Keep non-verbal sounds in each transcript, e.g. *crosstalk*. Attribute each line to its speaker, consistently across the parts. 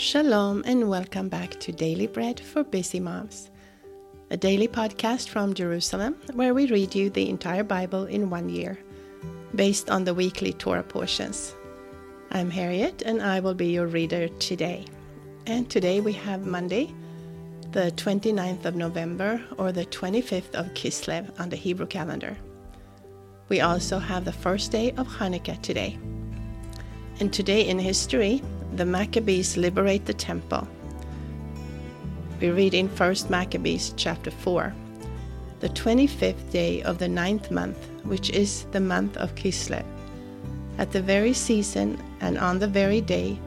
Speaker 1: Shalom and welcome back to Daily Bread for Busy Moms, a daily podcast from Jerusalem where we read you the entire Bible in one year, based on the weekly Torah portions. I'm Harriet and I will be your reader today. And today we have Monday, the 29th of November or the 25th of Kislev on the Hebrew calendar. We also have the first day of Hanukkah today. And today in history, the Maccabees liberate the temple. We read in 1 Maccabees chapter 4 the 25th day of the ninth month, which is the month of Kislev, at the very season and on the very day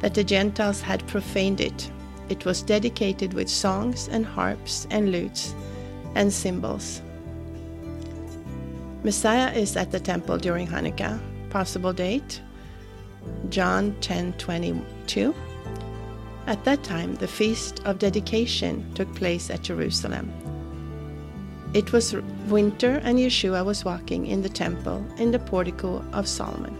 Speaker 1: that the Gentiles had profaned it, it was dedicated with songs and harps and lutes and cymbals. Messiah is at the temple during Hanukkah. Possible date John 10:22. At that time, the feast of dedication took place at Jerusalem. It was winter, and Yeshua was walking in the temple in the portico of Solomon.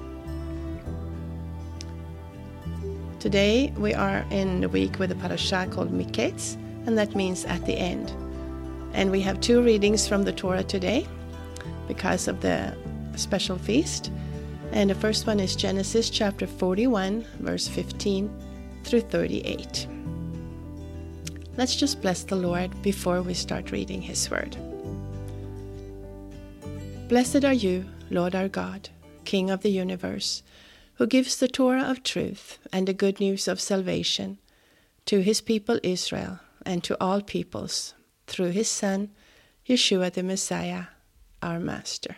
Speaker 1: Today, we are in the week with a parasha called Miketz, and that means at the end. And we have two readings from the Torah today because of the special feast. And the first one is Genesis chapter 41, verse 15 through 38. Let's just bless the Lord before we start reading His Word. Blessed are you, Lord our God, King of the universe, who gives the Torah of truth and the good news of salvation to His people Israel and to all peoples through His Son, Yeshua the Messiah, our Master.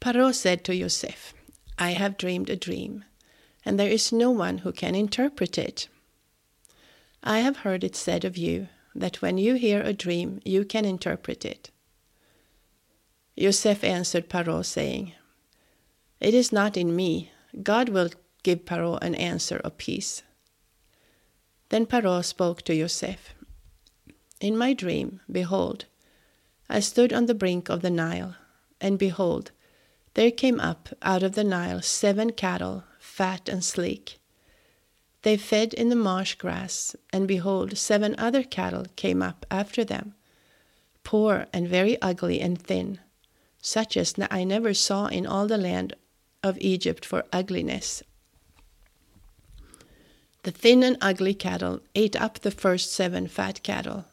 Speaker 1: Paro said to Yosef, I have dreamed a dream, and there is no one who can interpret it. I have heard it said of you that when you hear a dream, you can interpret it. Yosef answered Paro, saying, It is not in me. God will give Paro an answer of peace. Then Paro spoke to Yosef, In my dream, behold, I stood on the brink of the Nile, and behold, there came up out of the Nile seven cattle, fat and sleek. They fed in the marsh grass, and behold, seven other cattle came up after them, poor and very ugly and thin, such as I never saw in all the land of Egypt for ugliness. The thin and ugly cattle ate up the first seven fat cattle.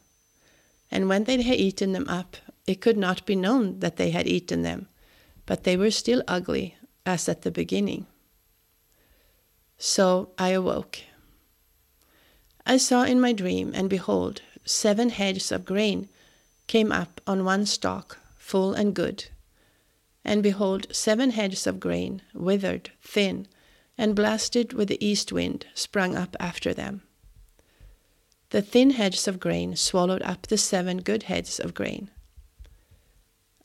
Speaker 1: And when they had eaten them up, it could not be known that they had eaten them but they were still ugly as at the beginning. So I awoke. I saw in my dream, and behold, seven heads of grain came up on one stalk, full and good. And behold, seven heads of grain, withered, thin, and blasted with the east wind, sprung up after them. The thin heads of grain swallowed up the seven good heads of grain.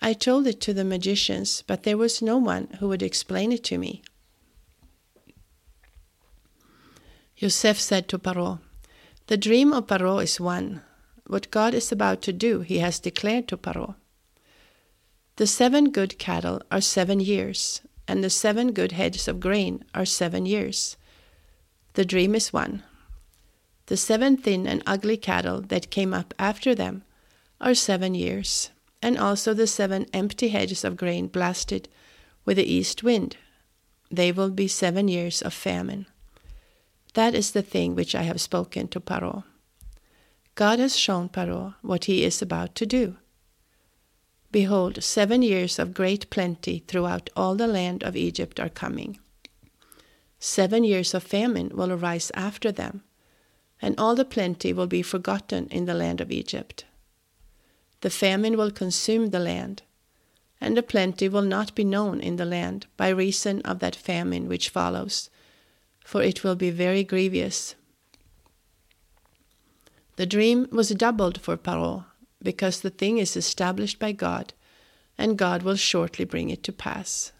Speaker 1: I told it to the magicians, but there was no one who would explain it to me. Yosef said to Paro, The dream of Paro is one. What God is about to do, he has declared to Paro. The seven good cattle are seven years, and the seven good heads of grain are seven years. The dream is one. The seven thin and ugly cattle that came up after them are seven years and also the seven empty hedges of grain blasted with the east wind. They will be seven years of famine. That is the thing which I have spoken to Paro. God has shown Paro what he is about to do. Behold, seven years of great plenty throughout all the land of Egypt are coming. Seven years of famine will arise after them, and all the plenty will be forgotten in the land of Egypt the famine will consume the land, and the plenty will not be known in the land by reason of that famine which follows, for it will be very grievous. The dream was doubled for Paro, because the thing is established by God, and God will shortly bring it to pass.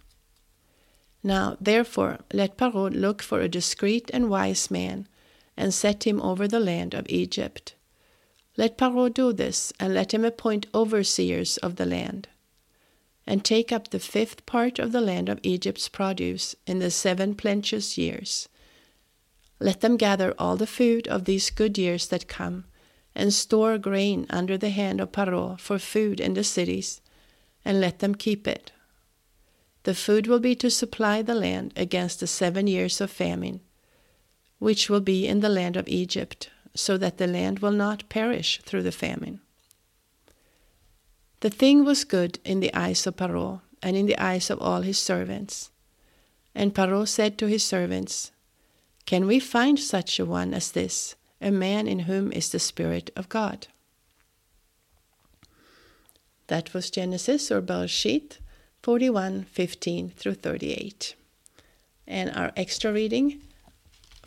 Speaker 1: Now, therefore, let Paro look for a discreet and wise man, and set him over the land of Egypt let Paro do this, and let him appoint overseers of the land. and take up the fifth part of the land of Egypt's produce in the seven plenteous years. Let them gather all the food of these good years that come, and store grain under the hand of Paro for food in the cities, and let them keep it. The food will be to supply the land against the seven years of famine, which will be in the land of Egypt, so that the land will not perish through the famine. The thing was good in the eyes of Paro and in the eyes of all his servants. And Paro said to his servants, Can we find such a one as this, a man in whom is the Spirit of God? That was Genesis or Bereshit 41 15 through 38. And our extra reading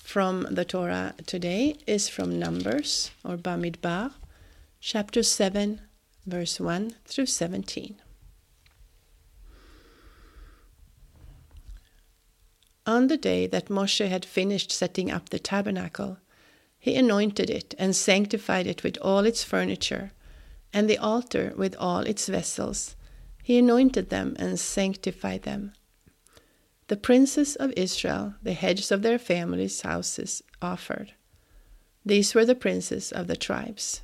Speaker 1: from the Torah today is from Numbers or Bamidbar, chapter 7, verse 1 through 17. On the day that Moshe had finished setting up the tabernacle, he anointed it and sanctified it with all its furniture, and the altar with all its vessels. He anointed them and sanctified them. The princes of Israel, the heads of their families' houses, offered. These were the princes of the tribes.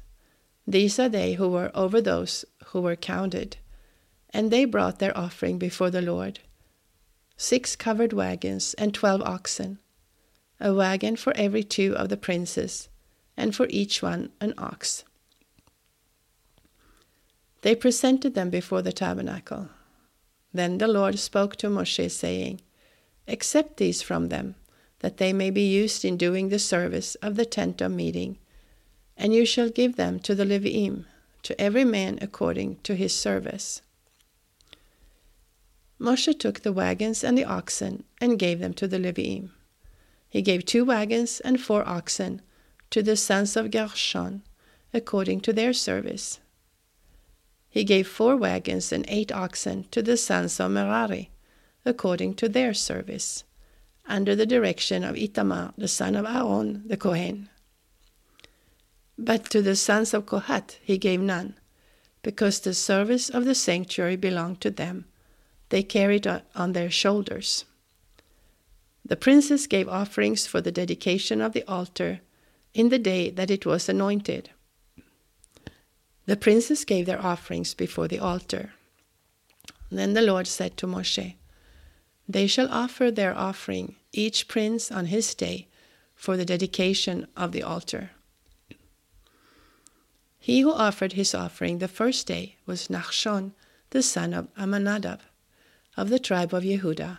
Speaker 1: These are they who were over those who were counted. And they brought their offering before the Lord six covered wagons and twelve oxen, a wagon for every two of the princes, and for each one an ox. They presented them before the tabernacle. Then the Lord spoke to Moshe, saying, Accept these from them, that they may be used in doing the service of the tent of meeting and you shall give them to the Leviim, to every man according to his service. Moshe took the wagons and the oxen and gave them to the Leviim. He gave two wagons and four oxen to the sons of Gershon according to their service. He gave four wagons and eight oxen to the sons of Merari according to their service, under the direction of Itamar the son of Aaron the Kohen. But to the sons of Kohath he gave none, because the service of the sanctuary belonged to them. They carried it on their shoulders. The princes gave offerings for the dedication of the altar in the day that it was anointed. The princes gave their offerings before the altar. Then the Lord said to Moshe, They shall offer their offering, each prince on his day, for the dedication of the altar. He who offered his offering the first day was Nachshon, the son of Amminadab, of the tribe of Yehudah,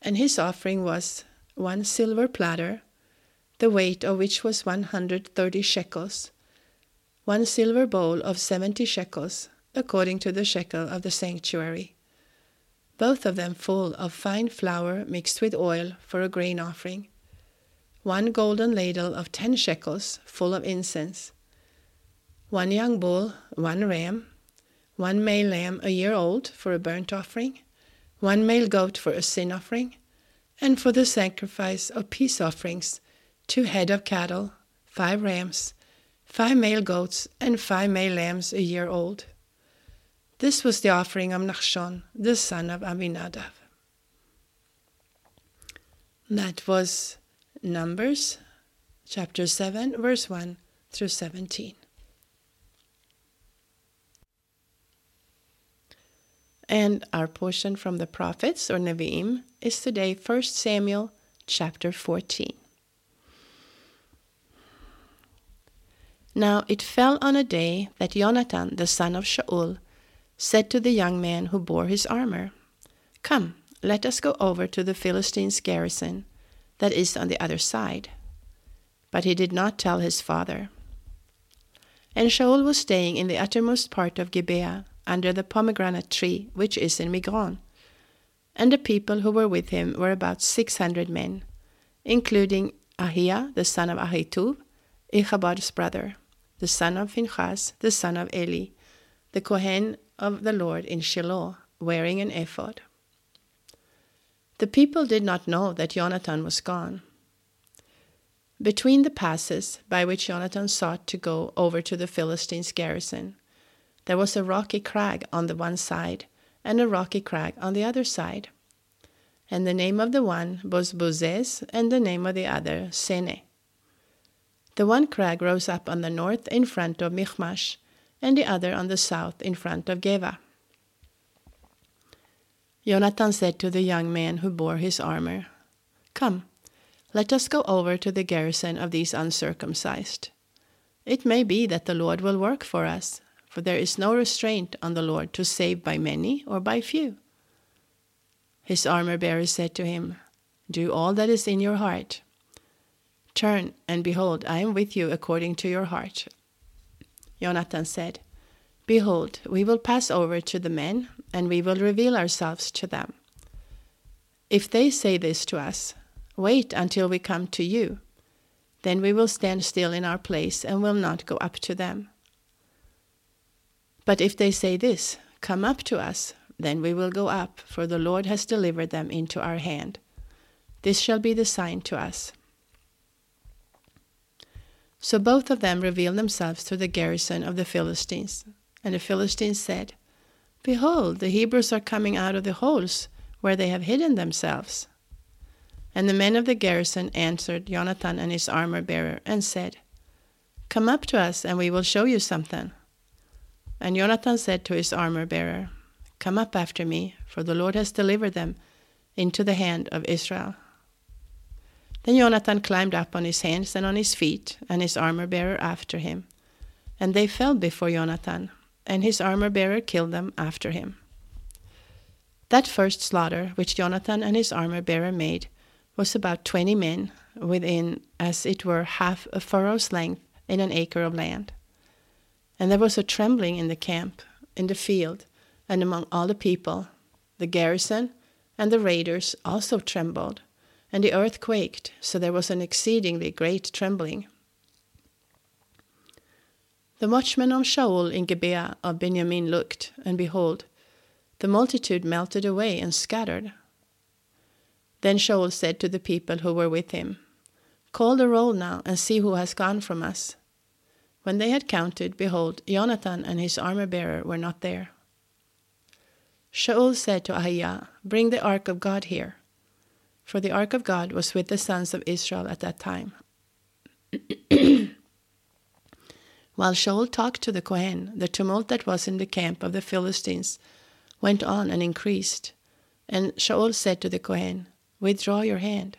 Speaker 1: and his offering was one silver platter, the weight of which was one hundred thirty shekels, one silver bowl of seventy shekels, according to the shekel of the sanctuary, both of them full of fine flour mixed with oil for a grain offering, one golden ladle of ten shekels, full of incense. One young bull, one ram, one male lamb a year old for a burnt offering, one male goat for a sin offering, and for the sacrifice of peace offerings, two head of cattle, five rams, five male goats, and five male lambs a year old. This was the offering of Nachshon, the son of Amminadab. That was Numbers chapter 7, verse 1 through 17. And our portion from the prophets or Nevi'im is today 1 Samuel chapter 14. Now it fell on a day that Jonathan the son of Shaul said to the young man who bore his armor, Come, let us go over to the Philistines' garrison that is on the other side. But he did not tell his father. And Shaul was staying in the uttermost part of Gibeah under the pomegranate tree which is in Migron. And the people who were with him were about six hundred men, including Ahiah the son of Ahitub, Ichabod's brother, the son of Phinehas, the son of Eli, the Kohen of the Lord in Shiloh, wearing an ephod. The people did not know that Jonathan was gone. Between the passes by which Jonathan sought to go over to the Philistines' garrison, there was a rocky crag on the one side and a rocky crag on the other side. And the name of the one was Bozez, and the name of the other Sene. The one crag rose up on the north in front of Michmash, and the other on the south in front of Geva. Jonathan said to the young man who bore his armor, Come, let us go over to the garrison of these uncircumcised. It may be that the Lord will work for us, for there is no restraint on the Lord to save by many or by few. His armor bearer said to him, Do all that is in your heart. Turn, and behold, I am with you according to your heart. Jonathan said, Behold, we will pass over to the men, and we will reveal ourselves to them. If they say this to us, Wait until we come to you, then we will stand still in our place and will not go up to them. But if they say this, Come up to us, then we will go up, for the Lord has delivered them into our hand. This shall be the sign to us. So both of them revealed themselves to the garrison of the Philistines. And the Philistines said, Behold, the Hebrews are coming out of the holes where they have hidden themselves. And the men of the garrison answered Jonathan and his armor bearer and said, Come up to us, and we will show you something. And Jonathan said to his armor bearer, Come up after me, for the Lord has delivered them into the hand of Israel. Then Jonathan climbed up on his hands and on his feet, and his armor bearer after him. And they fell before Jonathan, and his armor bearer killed them after him. That first slaughter which Jonathan and his armor bearer made was about twenty men, within as it were half a furrow's length in an acre of land. And there was a trembling in the camp, in the field, and among all the people. The garrison and the raiders also trembled and the earth quaked, so there was an exceedingly great trembling. The watchmen of Shaul in Gibeah of Benjamin looked, and behold, the multitude melted away and scattered. Then Shaul said to the people who were with him, Call the roll now, and see who has gone from us. When they had counted, behold, Jonathan and his armor bearer were not there. Shaul said to Ahiah, Bring the ark of God here for the ark of God was with the sons of Israel at that time. *coughs* While Shaul talked to the Kohen, the tumult that was in the camp of the Philistines went on and increased. And Shaul said to the Kohen, Withdraw your hand.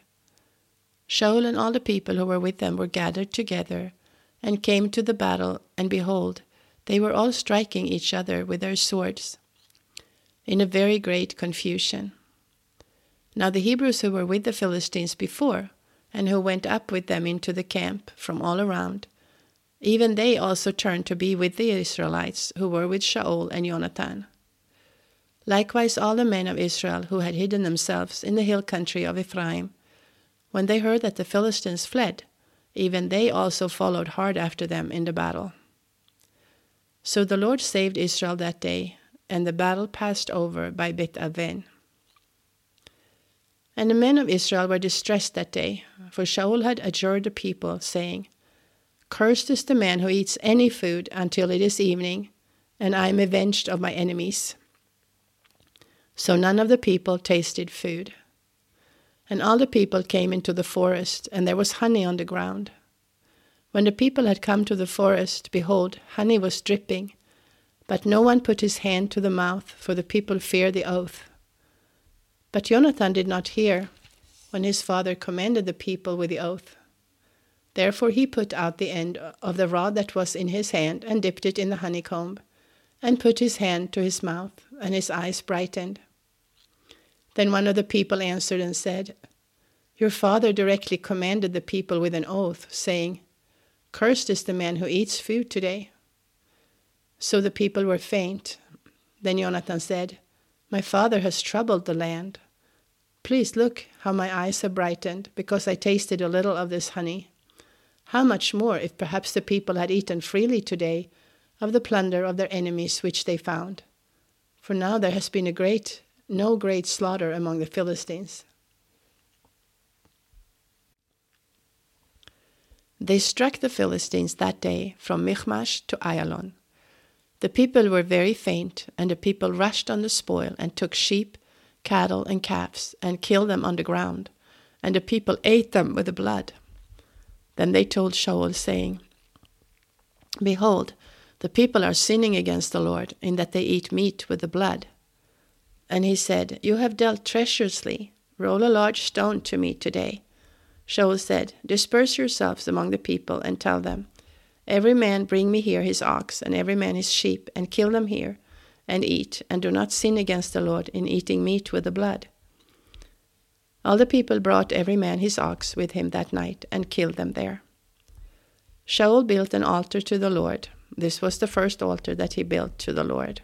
Speaker 1: Shaul and all the people who were with them were gathered together and came to the battle, and behold, they were all striking each other with their swords in a very great confusion. Now the Hebrews who were with the Philistines before, and who went up with them into the camp from all around, even they also turned to be with the Israelites who were with Shaul and Jonathan. Likewise all the men of Israel who had hidden themselves in the hill country of Ephraim, when they heard that the Philistines fled, even they also followed hard after them in the battle. So the Lord saved Israel that day, and the battle passed over by Beth Aven. And the men of Israel were distressed that day, for Shaul had adjured the people, saying, Cursed is the man who eats any food until it is evening, and I am avenged of my enemies. So none of the people tasted food. And all the people came into the forest, and there was honey on the ground. When the people had come to the forest, behold, honey was dripping, but no one put his hand to the mouth, for the people feared the oath. But Jonathan did not hear when his father commanded the people with the oath. Therefore he put out the end of the rod that was in his hand and dipped it in the honeycomb, and put his hand to his mouth, and his eyes brightened. Then one of the people answered and said, Your father directly commanded the people with an oath, saying, Cursed is the man who eats food today. So the people were faint. Then Jonathan said, My father has troubled the land. Please look how my eyes have brightened because I tasted a little of this honey. How much more if perhaps the people had eaten freely today of the plunder of their enemies which they found? For now there has been a great, no great slaughter among the Philistines. They struck the Philistines that day from Michmash to Ayalon. The people were very faint, and the people rushed on the spoil and took sheep, cattle, and calves, and killed them on the ground, and the people ate them with the blood. Then they told Shaul, saying, Behold, the people are sinning against the Lord, in that they eat meat with the blood. And he said, You have dealt treacherously. Roll a large stone to me today. Shaul said, Disperse yourselves among the people, and tell them, Every man bring me here his ox, and every man his sheep, and kill them here, and eat, and do not sin against the Lord in eating meat with the blood. All the people brought every man his ox with him that night, and killed them there. Shaul built an altar to the Lord. This was the first altar that he built to the Lord.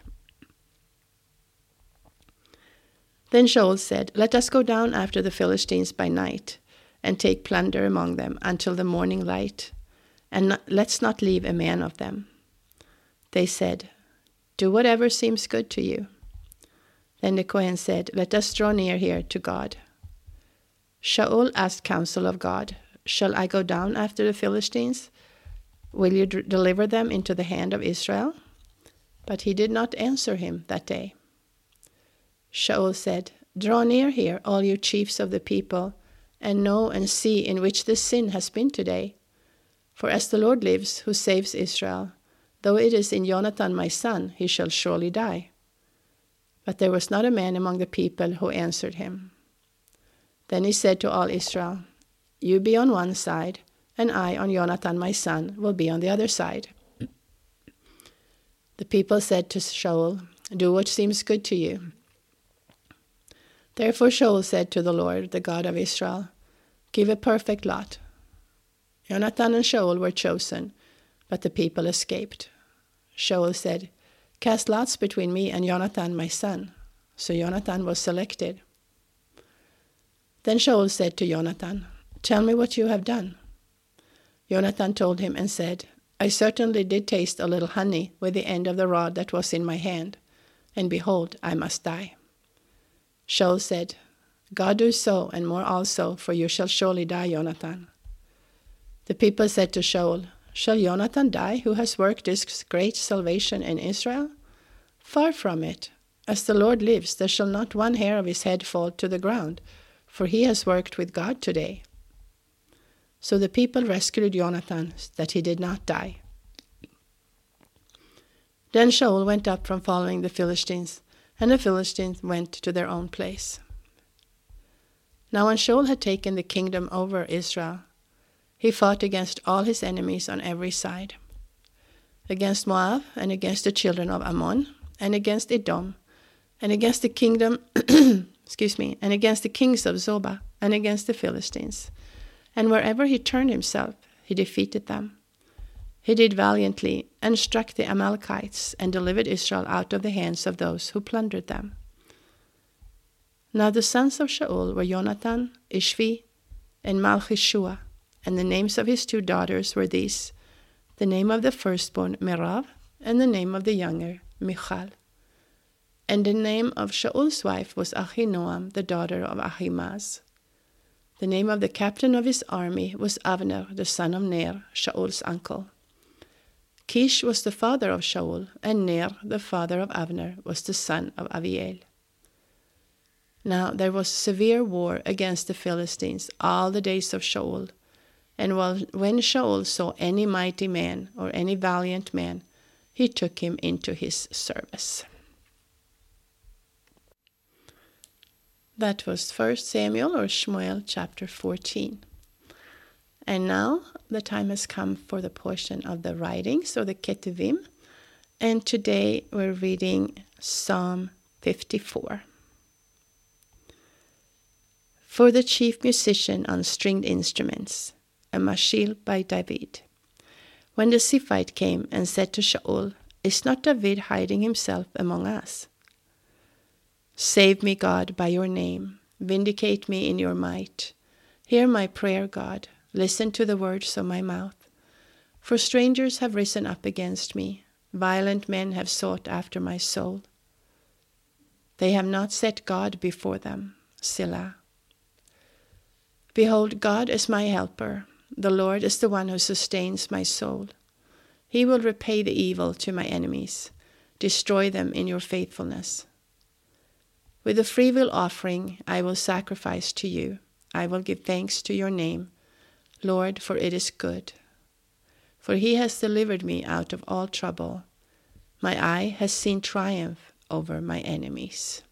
Speaker 1: Then Shaul said, Let us go down after the Philistines by night, and take plunder among them until the morning light and not, let's not leave a man of them. They said, Do whatever seems good to you. Then the Kohen said, Let us draw near here to God. Shaul asked counsel of God, Shall I go down after the Philistines? Will you d- deliver them into the hand of Israel? But he did not answer him that day. Shaul said, Draw near here, all you chiefs of the people, and know and see in which the sin has been today for as the Lord lives, who saves Israel, though it is in Jonathan my son, he shall surely die. But there was not a man among the people who answered him. Then he said to all Israel, You be on one side, and I on Jonathan my son will be on the other side. The people said to Shaul, Do what seems good to you. Therefore Shaul said to the Lord, the God of Israel, Give a perfect lot Jonathan and Shaul were chosen, but the people escaped. Shaul said, Cast lots between me and Jonathan, my son. So Jonathan was selected. Then Shaul said to Jonathan, Tell me what you have done. Jonathan told him and said, I certainly did taste a little honey with the end of the rod that was in my hand, and behold, I must die. Shaul said, God do so, and more also, for you shall surely die, Jonathan. The people said to Shaul, Shall Jonathan die, who has worked this great salvation in Israel? Far from it. As the Lord lives, there shall not one hair of his head fall to the ground, for he has worked with God today. So the people rescued Jonathan, that he did not die. Then Shaul went up from following the Philistines, and the Philistines went to their own place. Now, when Shaul had taken the kingdom over Israel, he fought against all his enemies on every side against Moab, and against the children of Ammon, and against Edom, and against the kingdom, *clears throat* excuse me, and against the kings of Zobah, and against the Philistines. And wherever he turned himself, he defeated them. He did valiantly, and struck the Amalekites, and delivered Israel out of the hands of those who plundered them. Now the sons of Shaul were Jonathan, Ishvi, and Malchishua and the names of his two daughters were these the name of the firstborn Merav, and the name of the younger Michal. And the name of Shaul's wife was Ahinoam, the daughter of Ahimaaz. The name of the captain of his army was Avner, the son of Ner, Shaul's uncle. Kish was the father of Shaul, and Ner, the father of Avner, was the son of Aviel. Now there was severe war against the Philistines all the days of Shaul, and when Shaul saw any mighty man or any valiant man, he took him into his service. That was 1 Samuel or Shmuel chapter 14. And now the time has come for the portion of the writings or the Ketuvim. And today we're reading Psalm 54. For the chief musician on stringed instruments a Mashil by David. When the Ziphite came and said to Shaul, Is not David hiding himself among us? Save me, God, by your name. Vindicate me in your might. Hear my prayer, God. Listen to the words of my mouth. For strangers have risen up against me. Violent men have sought after my soul. They have not set God before them. Selah. Behold, God is my helper. The Lord is the one who sustains my soul. He will repay the evil to my enemies. destroy them in your faithfulness. With a freewill offering I will sacrifice to you. I will give thanks to your name, Lord, for it is good. For he has delivered me out of all trouble. My eye has seen triumph over my enemies.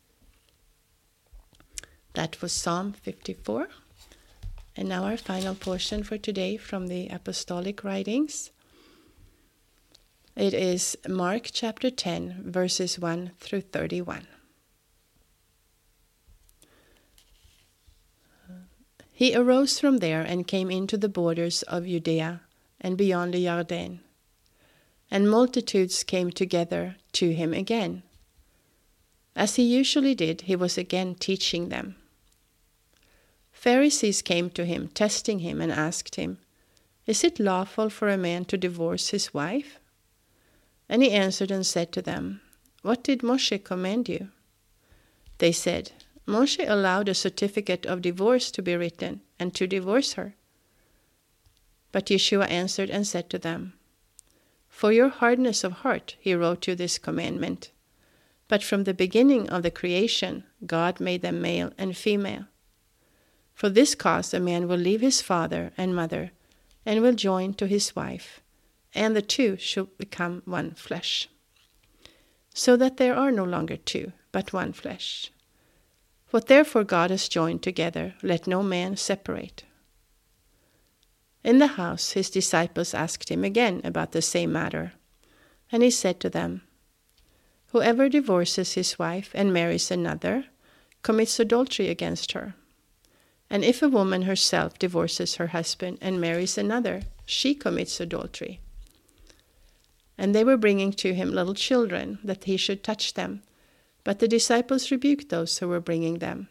Speaker 1: That was Psalm 54. And now our final portion for today from the Apostolic Writings. It is Mark chapter 10, verses 1 through 31. He arose from there and came into the borders of Judea and beyond the Jordan. And multitudes came together to him again. As he usually did, he was again teaching them. Pharisees came to him, testing him, and asked him, Is it lawful for a man to divorce his wife? And he answered and said to them, What did Moshe command you? They said, Moshe allowed a certificate of divorce to be written and to divorce her. But Yeshua answered and said to them, For your hardness of heart he wrote you this commandment. But from the beginning of the creation, God made them male and female. For this cause a man will leave his father and mother, and will join to his wife, and the two shall become one flesh. So that there are no longer two, but one flesh. What therefore God has joined together, let no man separate. In the house his disciples asked him again about the same matter, and he said to them, Whoever divorces his wife and marries another commits adultery against her. And if a woman herself divorces her husband and marries another, she commits adultery. And they were bringing to him little children, that he should touch them. But the disciples rebuked those who were bringing them.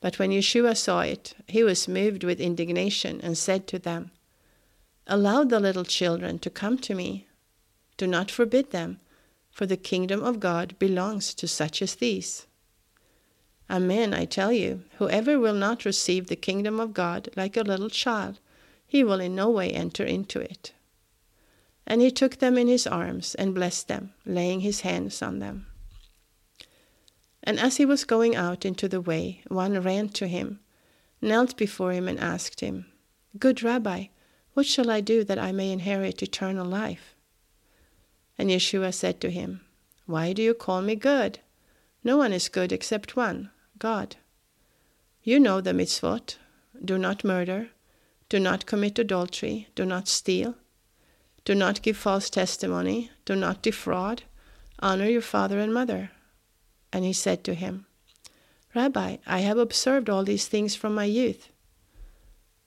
Speaker 1: But when Yeshua saw it, he was moved with indignation and said to them, Allow the little children to come to me. Do not forbid them, for the kingdom of God belongs to such as these. Amen, I tell you, whoever will not receive the kingdom of God like a little child, he will in no way enter into it. And he took them in his arms and blessed them, laying his hands on them. And as he was going out into the way, one ran to him, knelt before him, and asked him, Good Rabbi, what shall I do that I may inherit eternal life? And Yeshua said to him, Why do you call me good? No one is good except one, God. You know the mitzvot do not murder, do not commit adultery, do not steal, do not give false testimony, do not defraud, honor your father and mother. And he said to him, Rabbi, I have observed all these things from my youth.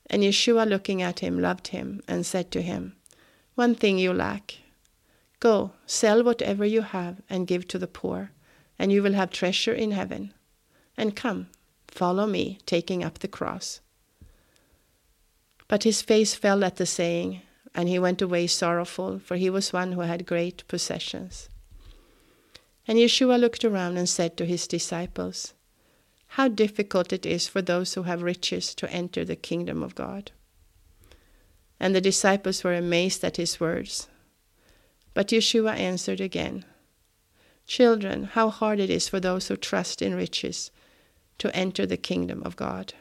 Speaker 1: And Yeshua, looking at him, loved him and said to him, One thing you lack. Go, sell whatever you have and give to the poor, and you will have treasure in heaven and come, follow me, taking up the cross. But his face fell at the saying, and he went away sorrowful, for he was one who had great possessions. And Yeshua looked around and said to his disciples, How difficult it is for those who have riches to enter the kingdom of God. And the disciples were amazed at his words. But Yeshua answered again, Children, how hard it is for those who trust in riches to enter the kingdom of God.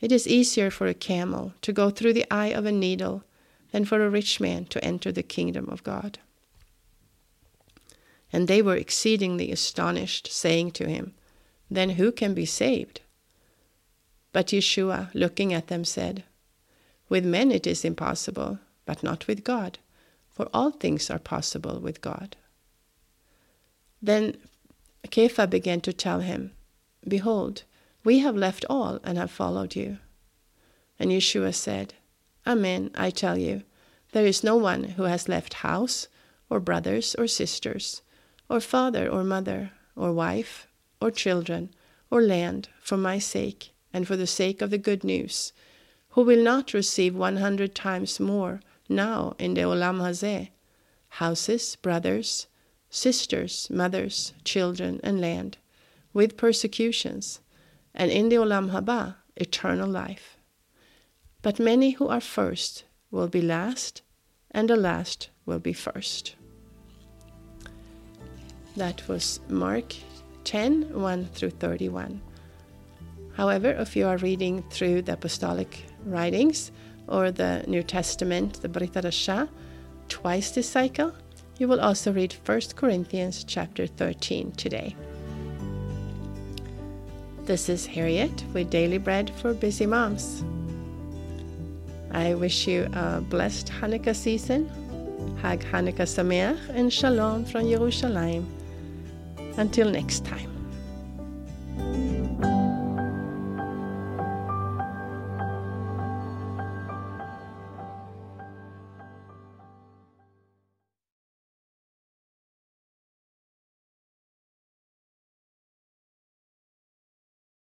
Speaker 1: It is easier for a camel to go through the eye of a needle than for a rich man to enter the kingdom of God. And they were exceedingly astonished, saying to him, Then who can be saved? But Yeshua, looking at them, said, With men it is impossible, but not with God, for all things are possible with God. Then Kepha began to tell him, Behold, we have left all and have followed you. And Yeshua said, Amen, I tell you, there is no one who has left house, or brothers, or sisters, or father, or mother, or wife, or children, or land, for my sake, and for the sake of the good news, who will not receive one hundred times more now in the Olam Hazeh, houses, brothers, sisters, mothers, children, and land with persecutions, and in the Olam Haba, eternal life. But many who are first will be last, and the last will be first. That was Mark 10 1 through 31. However, if you are reading through the apostolic writings or the New Testament, the Brit Hadashah, twice this cycle, you will also read 1 Corinthians chapter 13 today. This is Harriet with Daily Bread for Busy Moms. I wish you a blessed Hanukkah season. Hag Hanukkah Sameach and Shalom from Jerusalem. Until next time.